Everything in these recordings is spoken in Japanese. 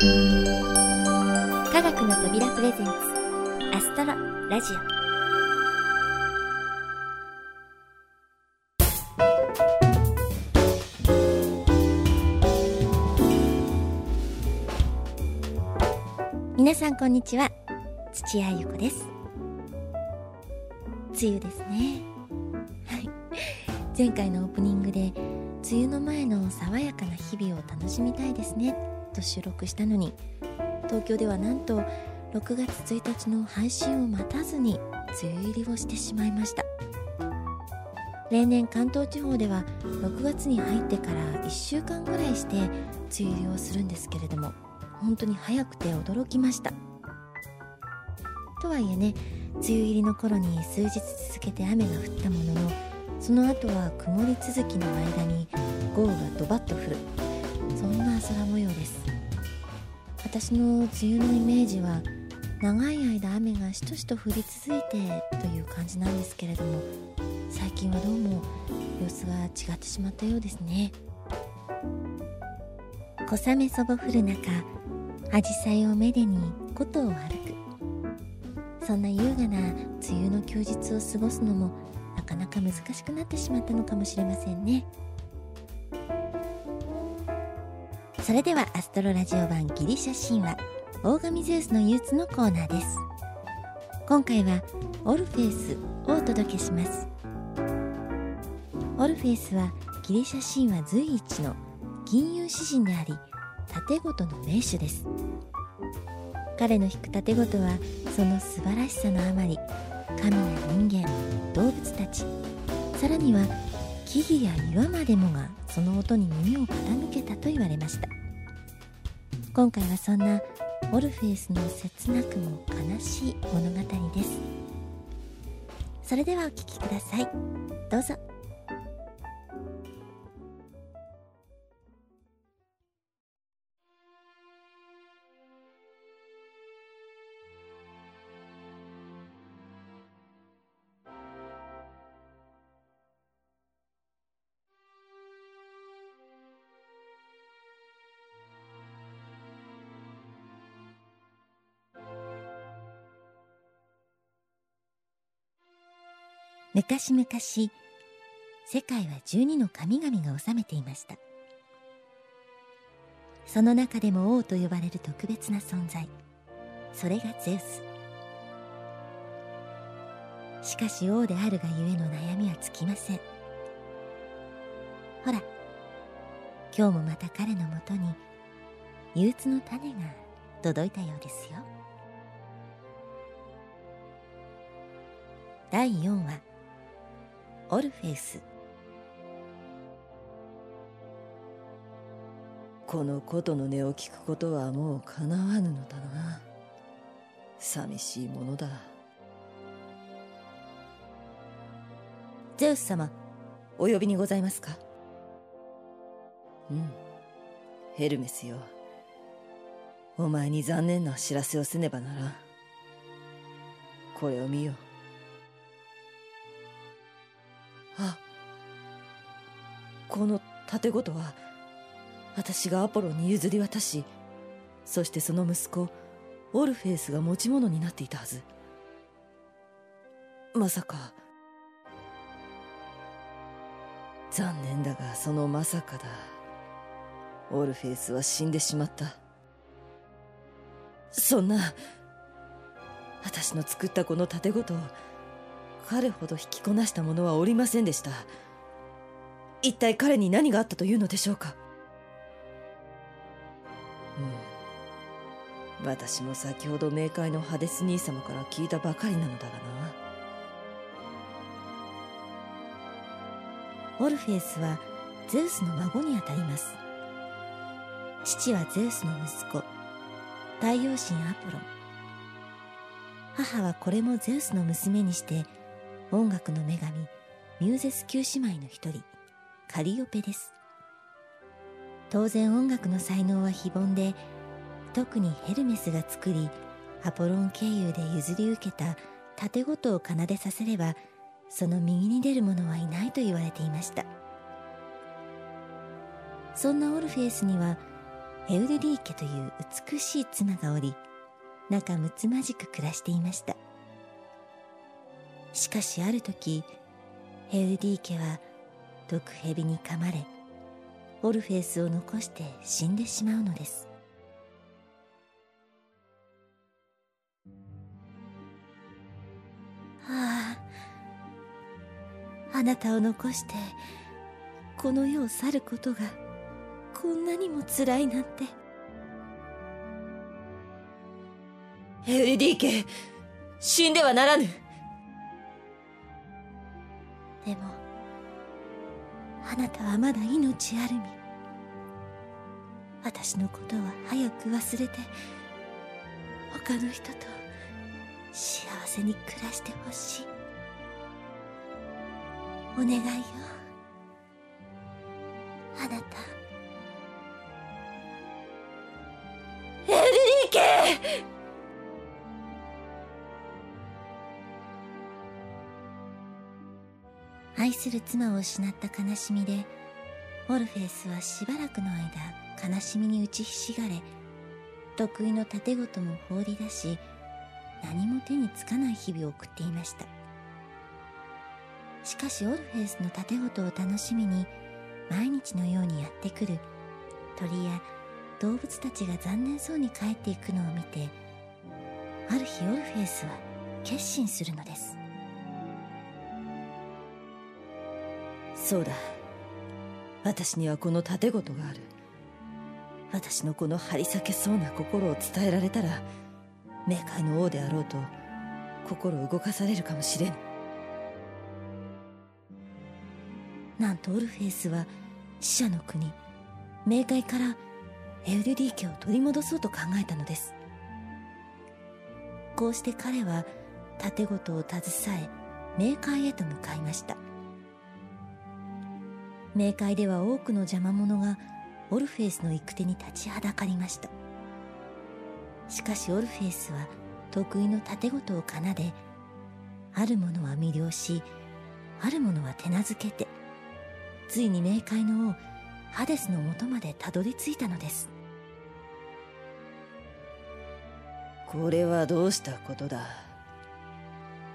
科学の扉プレゼンツアストロラジオ。皆さんこんにちは。土屋ゆ子です。梅雨ですね。はい。前回のオープニングで梅雨の前の爽やかな日々を楽しみたいですね。と収録したのに。東京ではなんと6月1日の配信を待たずに梅雨入りをしてしまいました。例年関東地方では6月に入ってから1週間ぐらいして梅雨入りをするんですけれども本当に早くて驚きました。とはいえね梅雨入りの頃に数日続けて雨が降ったもののその後は曇り続きの間に豪雨がドバッと降る。そんな空模様です。私の梅雨のイメージは長い間雨がしとしと降り続いてという感じなんですけれども最近はどうも様子が違ってしまったようですね。小雨そぼ降る中紫陽花をめでに琴を歩く。そんな優雅な梅雨の休日を過ごすのもなかなか難しくなってしまったのかもしれませんね。それではアストロラジオ版ギリシャ神話大神ゼウスの憂鬱のコーナーです。今回はオルフェウスをお届けします。オルフェウスはギリシャ神話随一の銀融詩人であり盾事の名手です。彼の弾く盾事はその素晴らしさのあまり神や人間動物たちさらには木々や岩までもがその音に耳を傾けたと言われました。今回はそんなオルフェウスの切なくも悲しい物語です。それではお聴きください。どうぞ。昔々世界は12の神々が治めていました。その中でも王と呼ばれる特別な存在。それがゼウス。しかし王であるがゆえの悩みは尽きません。ほら今日もまた彼のもとに憂鬱の種が届いたようですよ。第4話。オルフェウス。この琴の音を聞くことはもうかなわぬのだな。寂しいものだ。ゼウス様お呼びにございますか？うん。ヘルメスよ。お前に残念な知らせをせねばならん。これを見よ。この盾ごとは私がアポロに譲り渡しそしてその息子オルフェウスが持ち物になっていたはず。まさか。残念だがそのまさかだ。オルフェウスは死んでしまった。そんな私の作ったこの盾ごと彼ほど引きこなした者はおりませんでした。一体彼に何があったというのでしょうか？うん。私も先ほど冥界のハデス兄様から聞いたばかりなのだがな。オルフェウスはゼウスの孫にあたります。父はゼウスの息子。太陽神アポロン。母はこれもゼウスの娘にして音楽の女神ミューゼス旧姉妹の一人。カリオペです。当然音楽の才能は非凡で特にヘルメスが作りアポロン経由で譲り受けた盾ごとを奏でさせればその右に出る者はいないと言われていました。そんなオルフェウスにはエウルリー家という美しい妻がおり仲睦まじく暮らしていました。しかしある時エウルリー家は毒蛇に噛まれオルフェウスを残して死んでしまうのです。あああなたを残してこの世を去ることがこんなにも辛いなんて。エウリディ家死んではならぬ。でもあなたはまだ命あるみ。私のことは早く忘れて他の人と幸せに暮らしてほしい。お願いよ。愛する妻を失った悲しみでオルフェウスはしばらくの間悲しみに打ちひしがれ得意の盾事も放り出し何も手につかない日々を送っていました。しかしオルフェウスの盾事を楽しみに毎日のようにやってくる。鳥や動物たちが残念そうに帰っていくのを見てある日オルフェウスは決心するのです。そうだ。私にはこの盾事がある。私のこの張り裂けそうな心を伝えられたら冥界の王であろうと心動かされるかもしれん。なんとオルフェウスは死者の国冥界からエウルディ家を取り戻そうと考えたのです。こうして彼は盾事を携え冥界へと向かいました。冥界では多くの邪魔者がオルフェウスの行く手に立ちはだかりました。しかしオルフェウスは得意の盾事を奏である者は魅了しある者は手なずけてついに冥界の王ハデスのもとまでたどり着いたのです。これはどうしたことだ。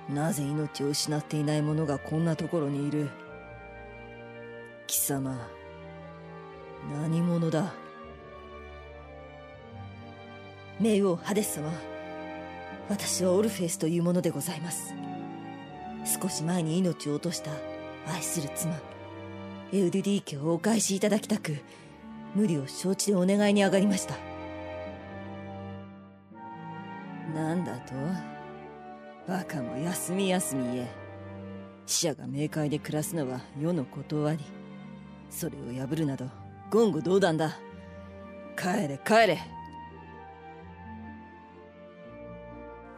なぜ命を失っていない者がこんなところにいる。貴様何者だ？冥王ハデス様私はオルフェスというものでございます。少し前に命を落とした愛する妻エウデュディ家をお返しいただきたく無理を承知でお願いに上がりました。なんだと？バカも休み休み言え。死者が冥界で暮らすのは世の断り。それを破るなど言語道断だ。帰れ帰れ。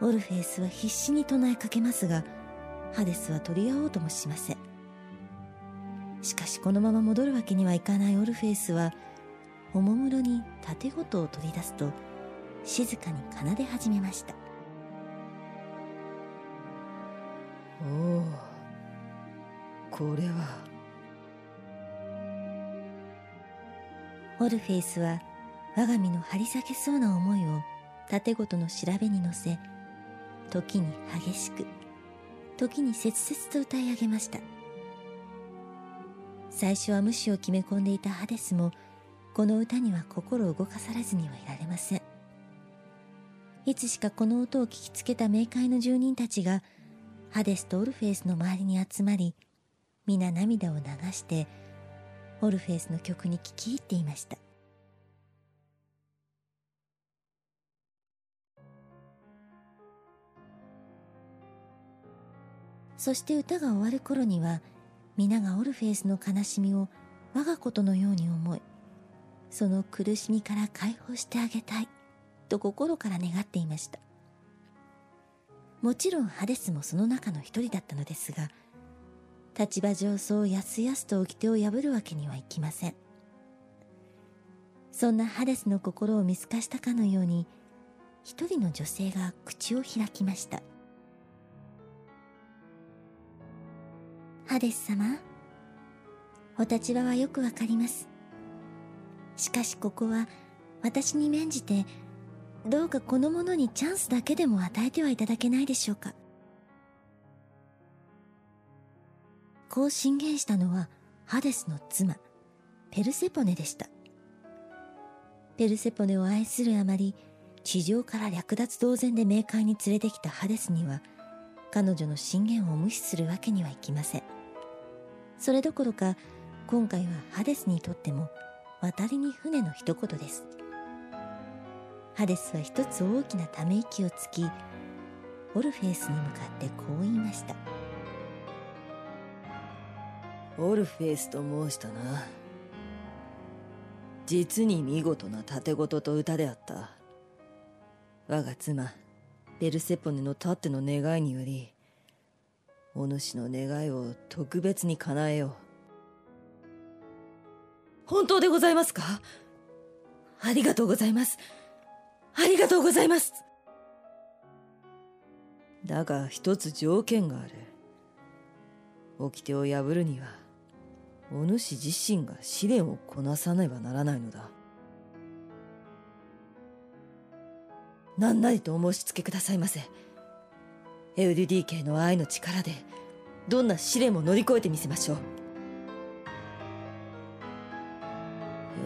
オルフェウスは必死に唱えかけますがハデスは取り合おうともしません。しかしこのまま戻るわけにはいかないオルフェウスはおもむろに盾ごとを取り出すと静かに奏で始めました。おおこれはオルフェウスは我が身の張り裂けそうな思いを盾ごとの調べに乗せ時に激しく時に切々と歌い上げました。最初は無視を決め込んでいたハデスもこの歌には心を動かされずにはいられません。いつしかこの音を聞きつけた冥界の住人たちがハデスとオルフェウスの周りに集まり皆涙を流してオルフェウスの曲に聞き入っていました。そして歌が終わる頃には皆がオルフェウスの悲しみを我がことのように思いその苦しみから解放してあげたいと心から願っていました。もちろんハデスもその中の一人だったのですが立場上そうやすやすと掟を破るわけにはいきません。そんなハデスの心を見透かしたかのように一人の女性が口を開きました。ハデス様お立場はよくわかります。しかしここは私に免じてどうかこの者にチャンスだけでも与えてはいただけないでしょうか。こう進言したのはハデスの妻ペルセポネでした。ペルセポネを愛するあまり地上から略奪同然で冥界に連れてきたハデスには彼女の進言を無視するわけにはいきません。それどころか今回はハデスにとっても渡りに船の一言です。ハデスは一つ大きなため息をつきオルフェウスに向かってこう言いました。オルフェウスと申したな。実に見事な盾事と歌であった。我が妻ベルセポネのたっての願いによりお主の願いを特別に叶えよう。本当でございますか？ありがとうございます。ありがとうございます。だが一つ条件がある。掟を破るにはお主自身が試練をこなさねばならないのだ。何なりとお申し付けくださいませ。エウディディ家の愛の力でどんな試練も乗り越えてみせましょう。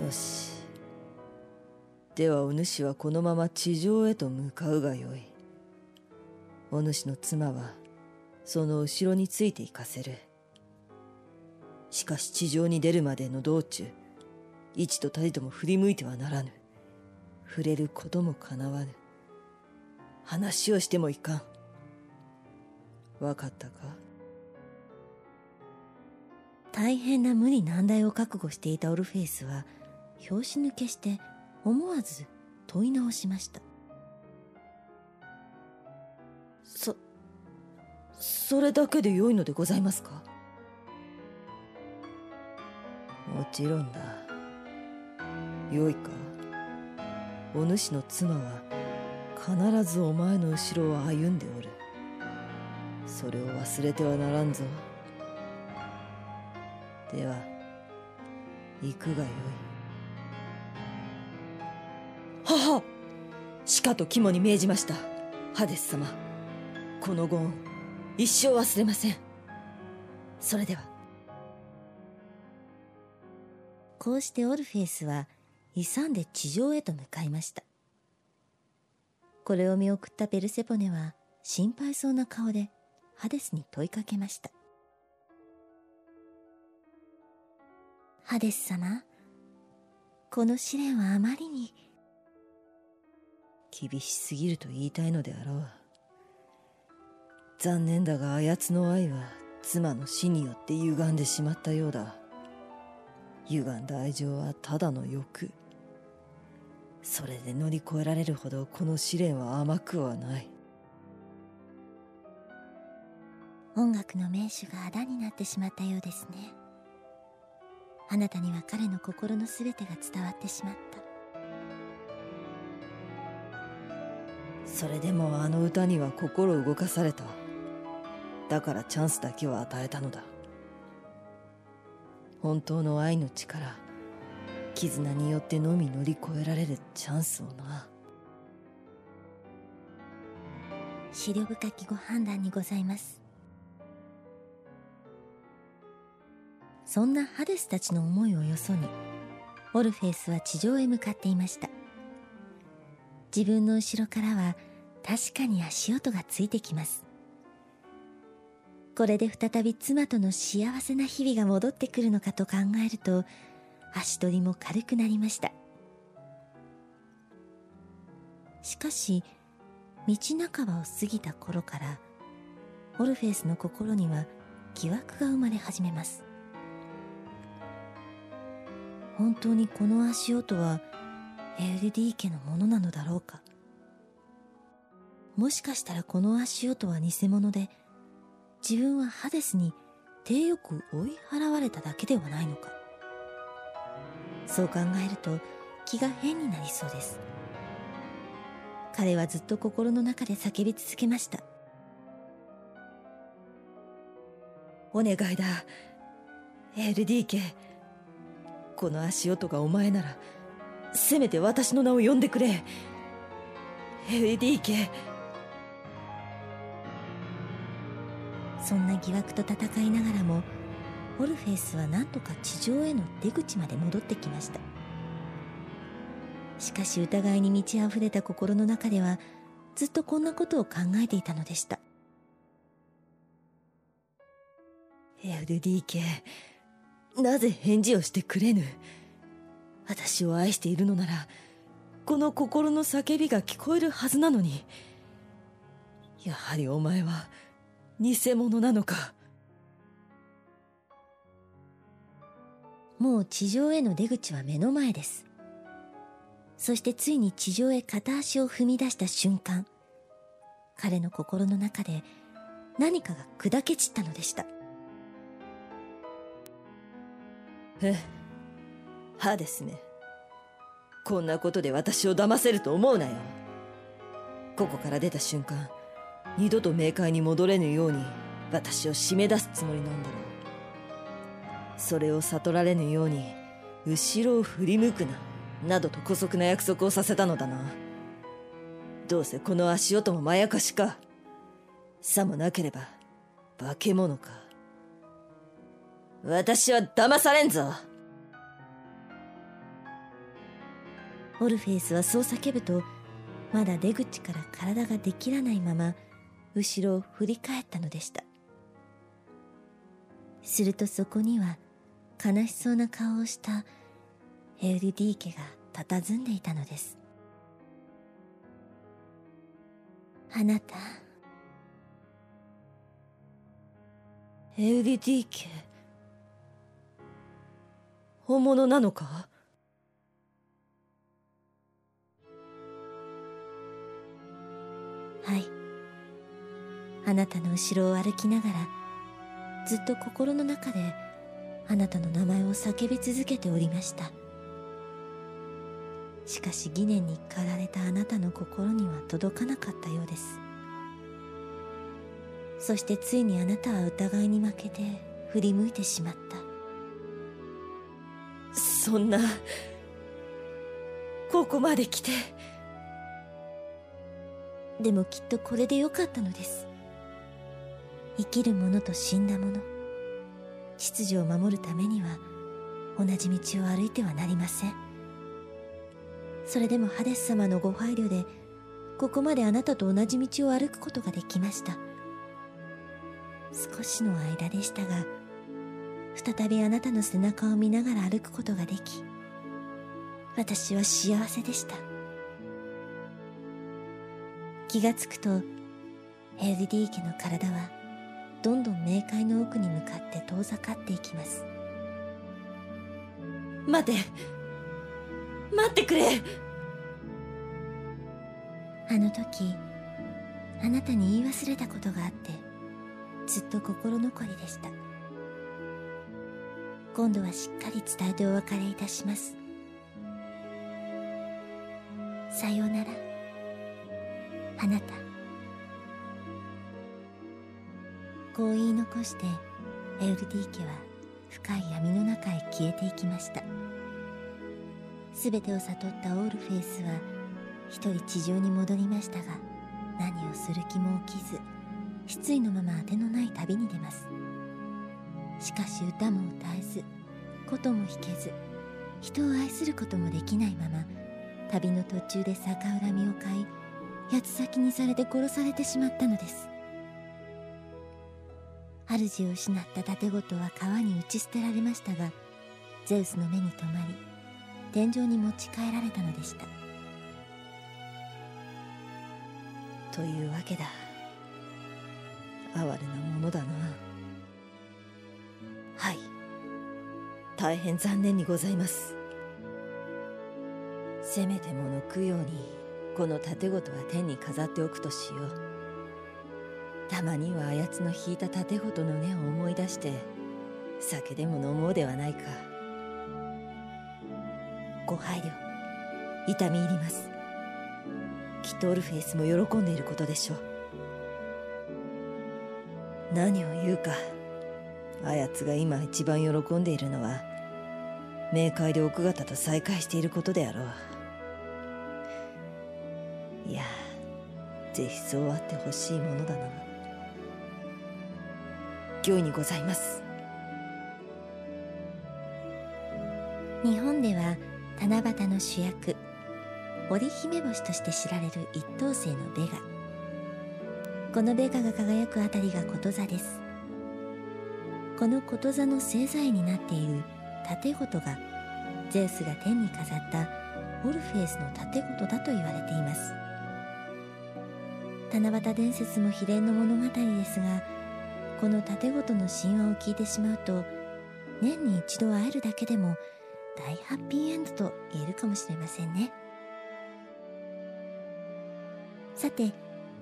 よし。ではお主はこのまま地上へと向かうがよい。お主の妻はその後ろについて行かせる。しかし地上に出るまでの道中一とたりとも振り向いてはならぬ。触れることもかなわぬ。話をしてもいかん。わかったか？大変な無理難題を覚悟していたオルフェイスは拍子抜けして思わず問い直しました。そそれだけで良いのでございますか？もちろんだ。良いか。お主の妻は必ずお前の後ろを歩んでおる。それを忘れてはならんぞ。では行くがよい。母しかと肝に銘じました。ハデス様。このご恩一生忘れません。それでは。こうしてオルフェウスは勇んで地上へと向かいました。これを見送ったペルセポネは心配そうな顔でハデスに問いかけました。ハデス様この試練はあまりに。厳しすぎると言いたいのであろう。残念だがあやつの愛は妻の死によって歪んでしまったようだ。歪んだ愛情はただの欲。それで乗り越えられるほどこの試練は甘くはない。音楽の名手があだになってしまったようですね。あなたには彼の心の全てが伝わってしまった。それでもあの歌には心動かされた。だからチャンスだけを与えたのだ本当の愛の力絆によってのみ乗り越えられるチャンスをな。思慮深きご判断にございます。そんなハデスたちの思いをよそにオルフェウスは地上へ向かっていました。自分の後ろからは確かに足音がついてきます。これで再び妻との幸せな日々が戻ってくるのかと考えると足取りも軽くなりました。しかし道半ばを過ぎた頃からオルフェウスの心には疑惑が生まれ始めます。本当にこの足音はエルディー家のものなのだろうか。もしかしたらこの足音は偽物で自分はハデスに手よく追い払われただけではないのか。そう考えると気が変になりそうです。彼はずっと心の中で叫び続けました。お願いだ。エルディー家この足音がお前ならせめて私の名を呼んでくれ。エルディーケ。そんな疑惑と戦いながらもオルフェイスは何とか地上への出口まで戻ってきました。しかし疑いに満ち溢れた心の中ではずっとこんなことを考えていたのでした。エルディ家なぜ返事をしてくれぬ？私を愛しているのならこの心の叫びが聞こえるはずなのに。やはりお前は偽物なのか。もう地上への出口は目の前です。そしてついに地上へ片足を踏み出した瞬間彼の心の中で何かが砕け散ったのでした。え歯ですね。こんなことで私を騙せると思うなよ。ここから出た瞬間二度と冥界に戻れぬように私を締め出すつもりなんだろう。それを悟られぬように後ろを振り向くななどと姑息な約束をさせたのだな。どうせこの足音もまやかしかさもなければ化け物か。私は騙されんぞ。オルフェイスはそう叫ぶとまだ出口から体が出きらないまま後ろを振り返ったのでした。するとそこには悲しそうな顔をしたエウリディー家が佇んでいたのです。あなたエウリディー家本物なのか？はい。あなたの後ろを歩きながらずっと心の中であなたの名前を叫び続けておりました。しかし疑念に駆られたあなたの心には届かなかったようです。そしてついにあなたは疑いに負けて振り向いてしまった。そんなここまで来て。でもきっとこれでよかったのです。生きる者と死んだ者。秩序を守るためには同じ道を歩いてはなりません。それでもハデス様のご配慮でここまであなたと同じ道を歩くことができました。少しの間でしたが再びあなたの背中を見ながら歩くことができ私は幸せでした。気がつくとエルディー家の体はどんどん冥界の奥に向かって遠ざかっていきます。待て。待ってくれ。あの時あなたに言い忘れたことがあってずっと心残りでした。今度はしっかり伝えてお別れいたします。さようなら。あなたこう言い残してエウルディー家は深い闇の中へ消えていきました。全てを悟ったオールフェイスは一人地上に戻りましたが何をする気も起きず失意のまま当てのない旅に出ます。しかし歌も歌えず琴も弾けず人を愛することもできないまま旅の途中で逆恨みを買い八つ先にされて殺されてしまったのです。主を失った盾ごとは川に打ち捨てられましたがゼウスの目に留まり天井に持ち帰られたのでした。というわけだ。哀れなものだな。はい。大変残念にございます。せめてもの供養にこの盾ごとは天に飾っておくとしよう。たまにはあやつの引いた盾ごとの根を思い出して酒でも飲もうではないか。ご配慮。痛み入ります。きっとオルフェイスも喜んでいることでしょう。何を言うか。あやつが今一番喜んでいるのは冥界で奥方と再会していることであろう。いやぜひそうあってほしいものだな。御意にございます。日本では七夕の主役織姫星として知られる一等星のベガ。このベガが輝くあたりがこと座です。このこと座の星座になっている盾事がゼウスが天に飾ったオルフェウスの盾事だと言われています。七夕伝説も秘伝の物語ですがこの盾事の神話を聞いてしまうと年に一度会えるだけでも大ハッピーエンドと言えるかもしれませんね。さて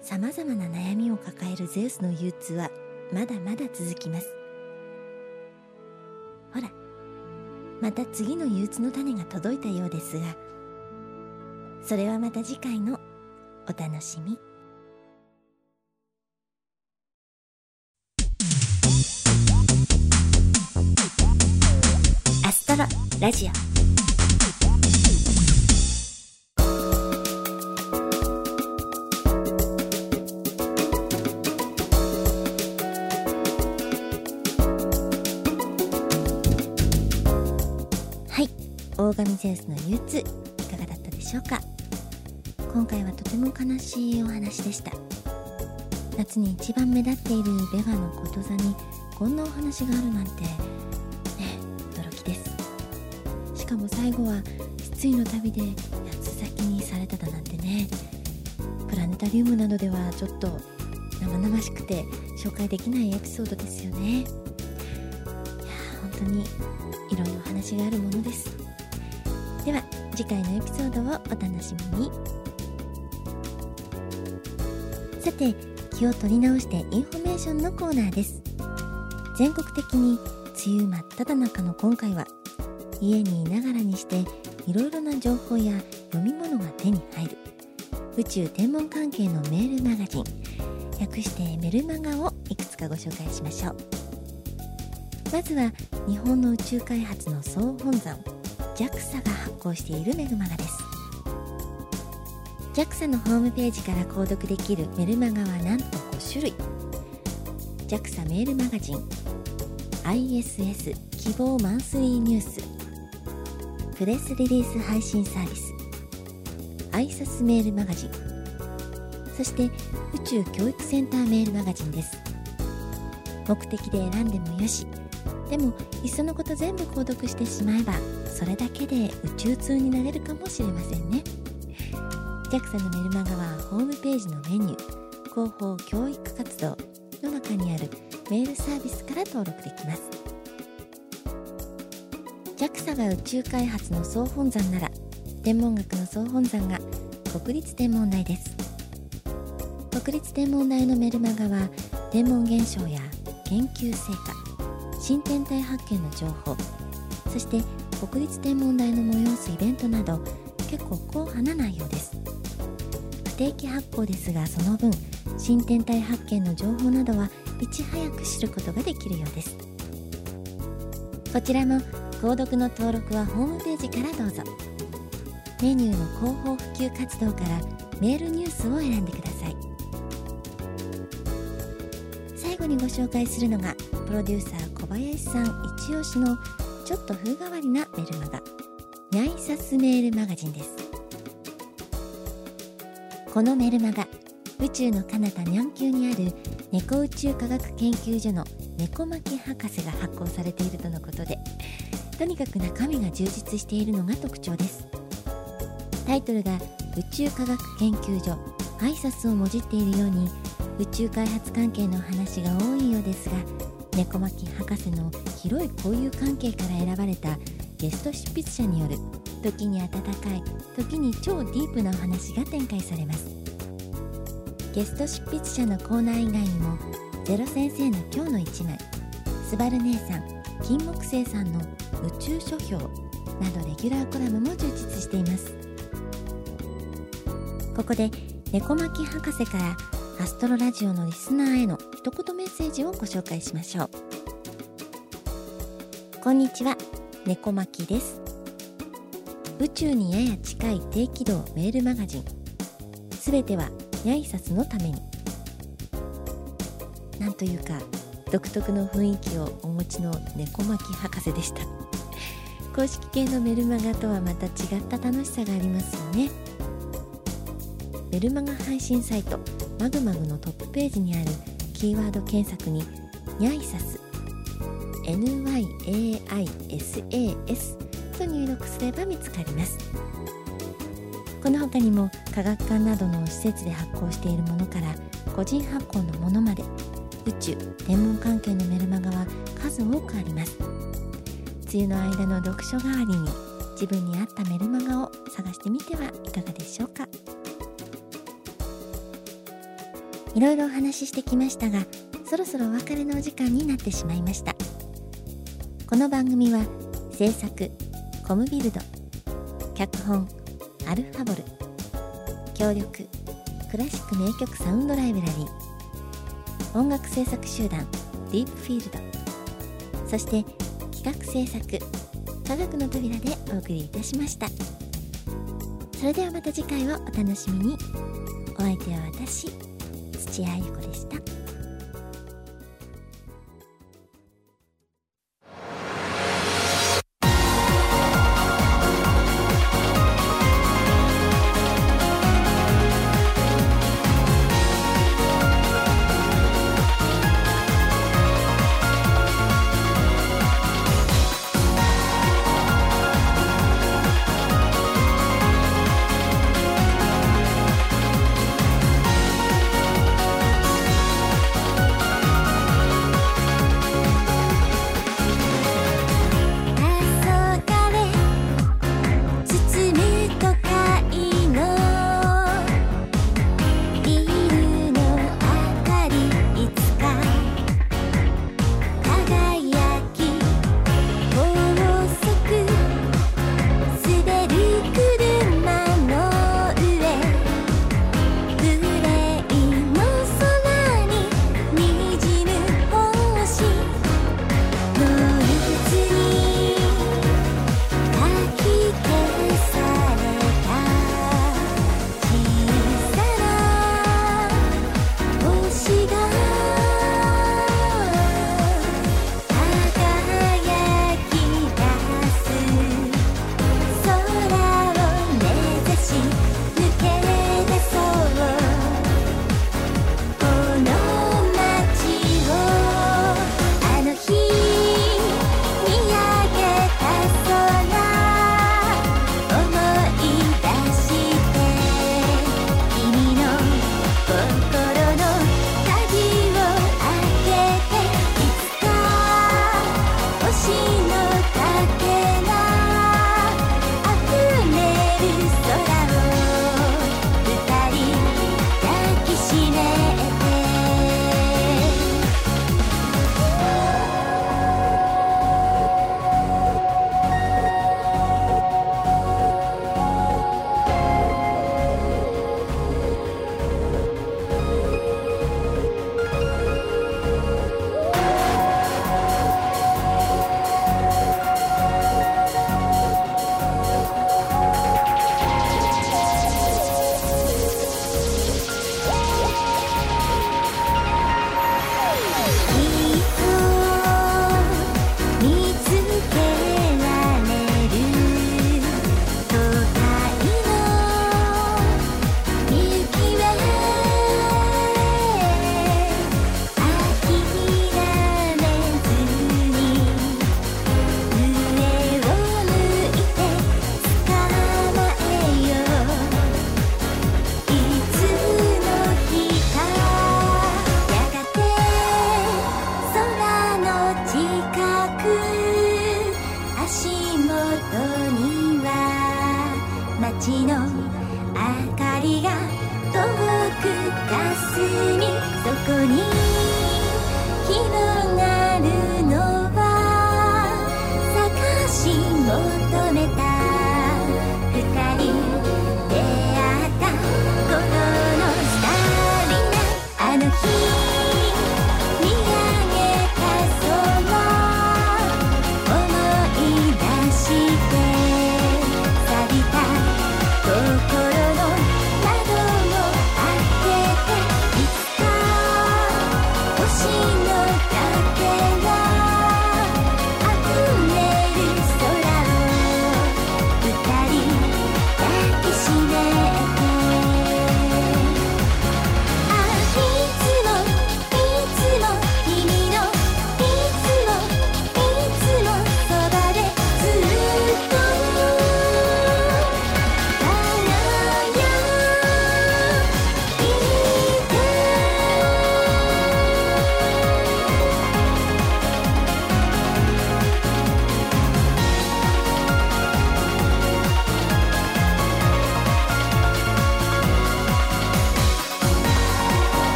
さまざまな悩みを抱えるゼウスの憂鬱はまだまだ続きます。ほらまた次の憂鬱の種が届いたようですがそれはまた次回のお楽しみ。ラジオ。はい。大神ゼウスの憂鬱。いかがだったでしょうか？今回はとても悲しいお話でした。夏に一番目立っているベガのこと座にこんなお話があるなんてかも最後は失意の旅で八つ咲きにされただなんてね。プラネタリウムなどではちょっと生々しくて紹介できないエピソードですよね。いや本当にいろいろ話があるものです。では次回のエピソードをお楽しみに。さて気を取り直してインフォメーションのコーナーです。全国的に梅雨真っ只中の今回は家にいながらにしていろいろな情報や読み物が手に入る。宇宙天文関係のメールマガジン。略してメルマガをいくつかご紹介しましょう。まずは日本の宇宙開発の総本山 JAXA が発行しているメルマガです。JAXA のホームページから購読できるメルマガはなんと5種類。JAXA メールマガジン ISS 希望マンスリーニュースプレスリリース配信サービス。ISAS メールマガジン。そして宇宙教育センターメールマガジンです。目的で選んでもよしでもいっそのこと全部購読してしまえばそれだけで宇宙通になれるかもしれませんね。JAXA のメルマガはホームページのメニュー広報教育活動の中にあるメールサービスから登録できます。らが宇宙開発の総本山なら天文学の総本山が国立天文台です。国立天文台のメルマガは天文現象や研究成果新天体発見の情報そして国立天文台の催すイベントなど結構硬派な内容です。不定期発行ですがその分新天体発見の情報などはいち早く知ることができるようです。こちらも購読の登録はホームページからどうぞ。メニューの広報普及活動からメールニュースを選んでください。最後にご紹介するのがプロデューサー小林さん一押しのちょっと風変わりなメルマガニャイサスメールマガジンです。このメルマガ宇宙の彼方ニャン級にある猫宇宙科学研究所の猫巻博士が発行されているとのことでとにかく中身が充実しているのが特徴です。タイトルが宇宙科学研究所。アイサスをもじっているように宇宙開発関係の話が多いようですが猫巻博士の広い交友関係から選ばれたゲスト執筆者による時に温かい時に超ディープなお話が展開されます。ゲスト執筆者のコーナー以外にもゼロ先生の今日の一枚。スバル姉さん。金木星さんの宇宙書評などレギュラーコラムも充実しています。ここで猫巻博士からアストロラジオのリスナーへの一言メッセージをご紹介しましょう。こんにちは猫巻です。宇宙にやや近い低軌道メールマガジン。全てはニャイサスのために。なんというか独特の雰囲気をお持ちの猫巻博士でした。公式系のメルマガとはまた違った楽しさがありますよね。メルマガ配信サイトマグマグのトップページにあるキーワード検索にニャイサス NYAISAS と入力すれば見つかります。この他にも科学館などの施設で発行しているものから個人発行のものまで宇宙天文関係のメルマガは数多くあります。梅雨の間の読書代わりに自分に合ったメルマガを探してみてはいかがでしょうか。いろいろお話ししてきましたがそろそろお別れのお時間になってしまいました。この番組は制作コムビルド脚本アルファボル協力クラシック名曲サウンドライブラリー音楽制作集団ディープフィールドそして企画制作科学の扉でお送りいたしました。それではまた次回をお楽しみに。お相手は私土屋ゆ子で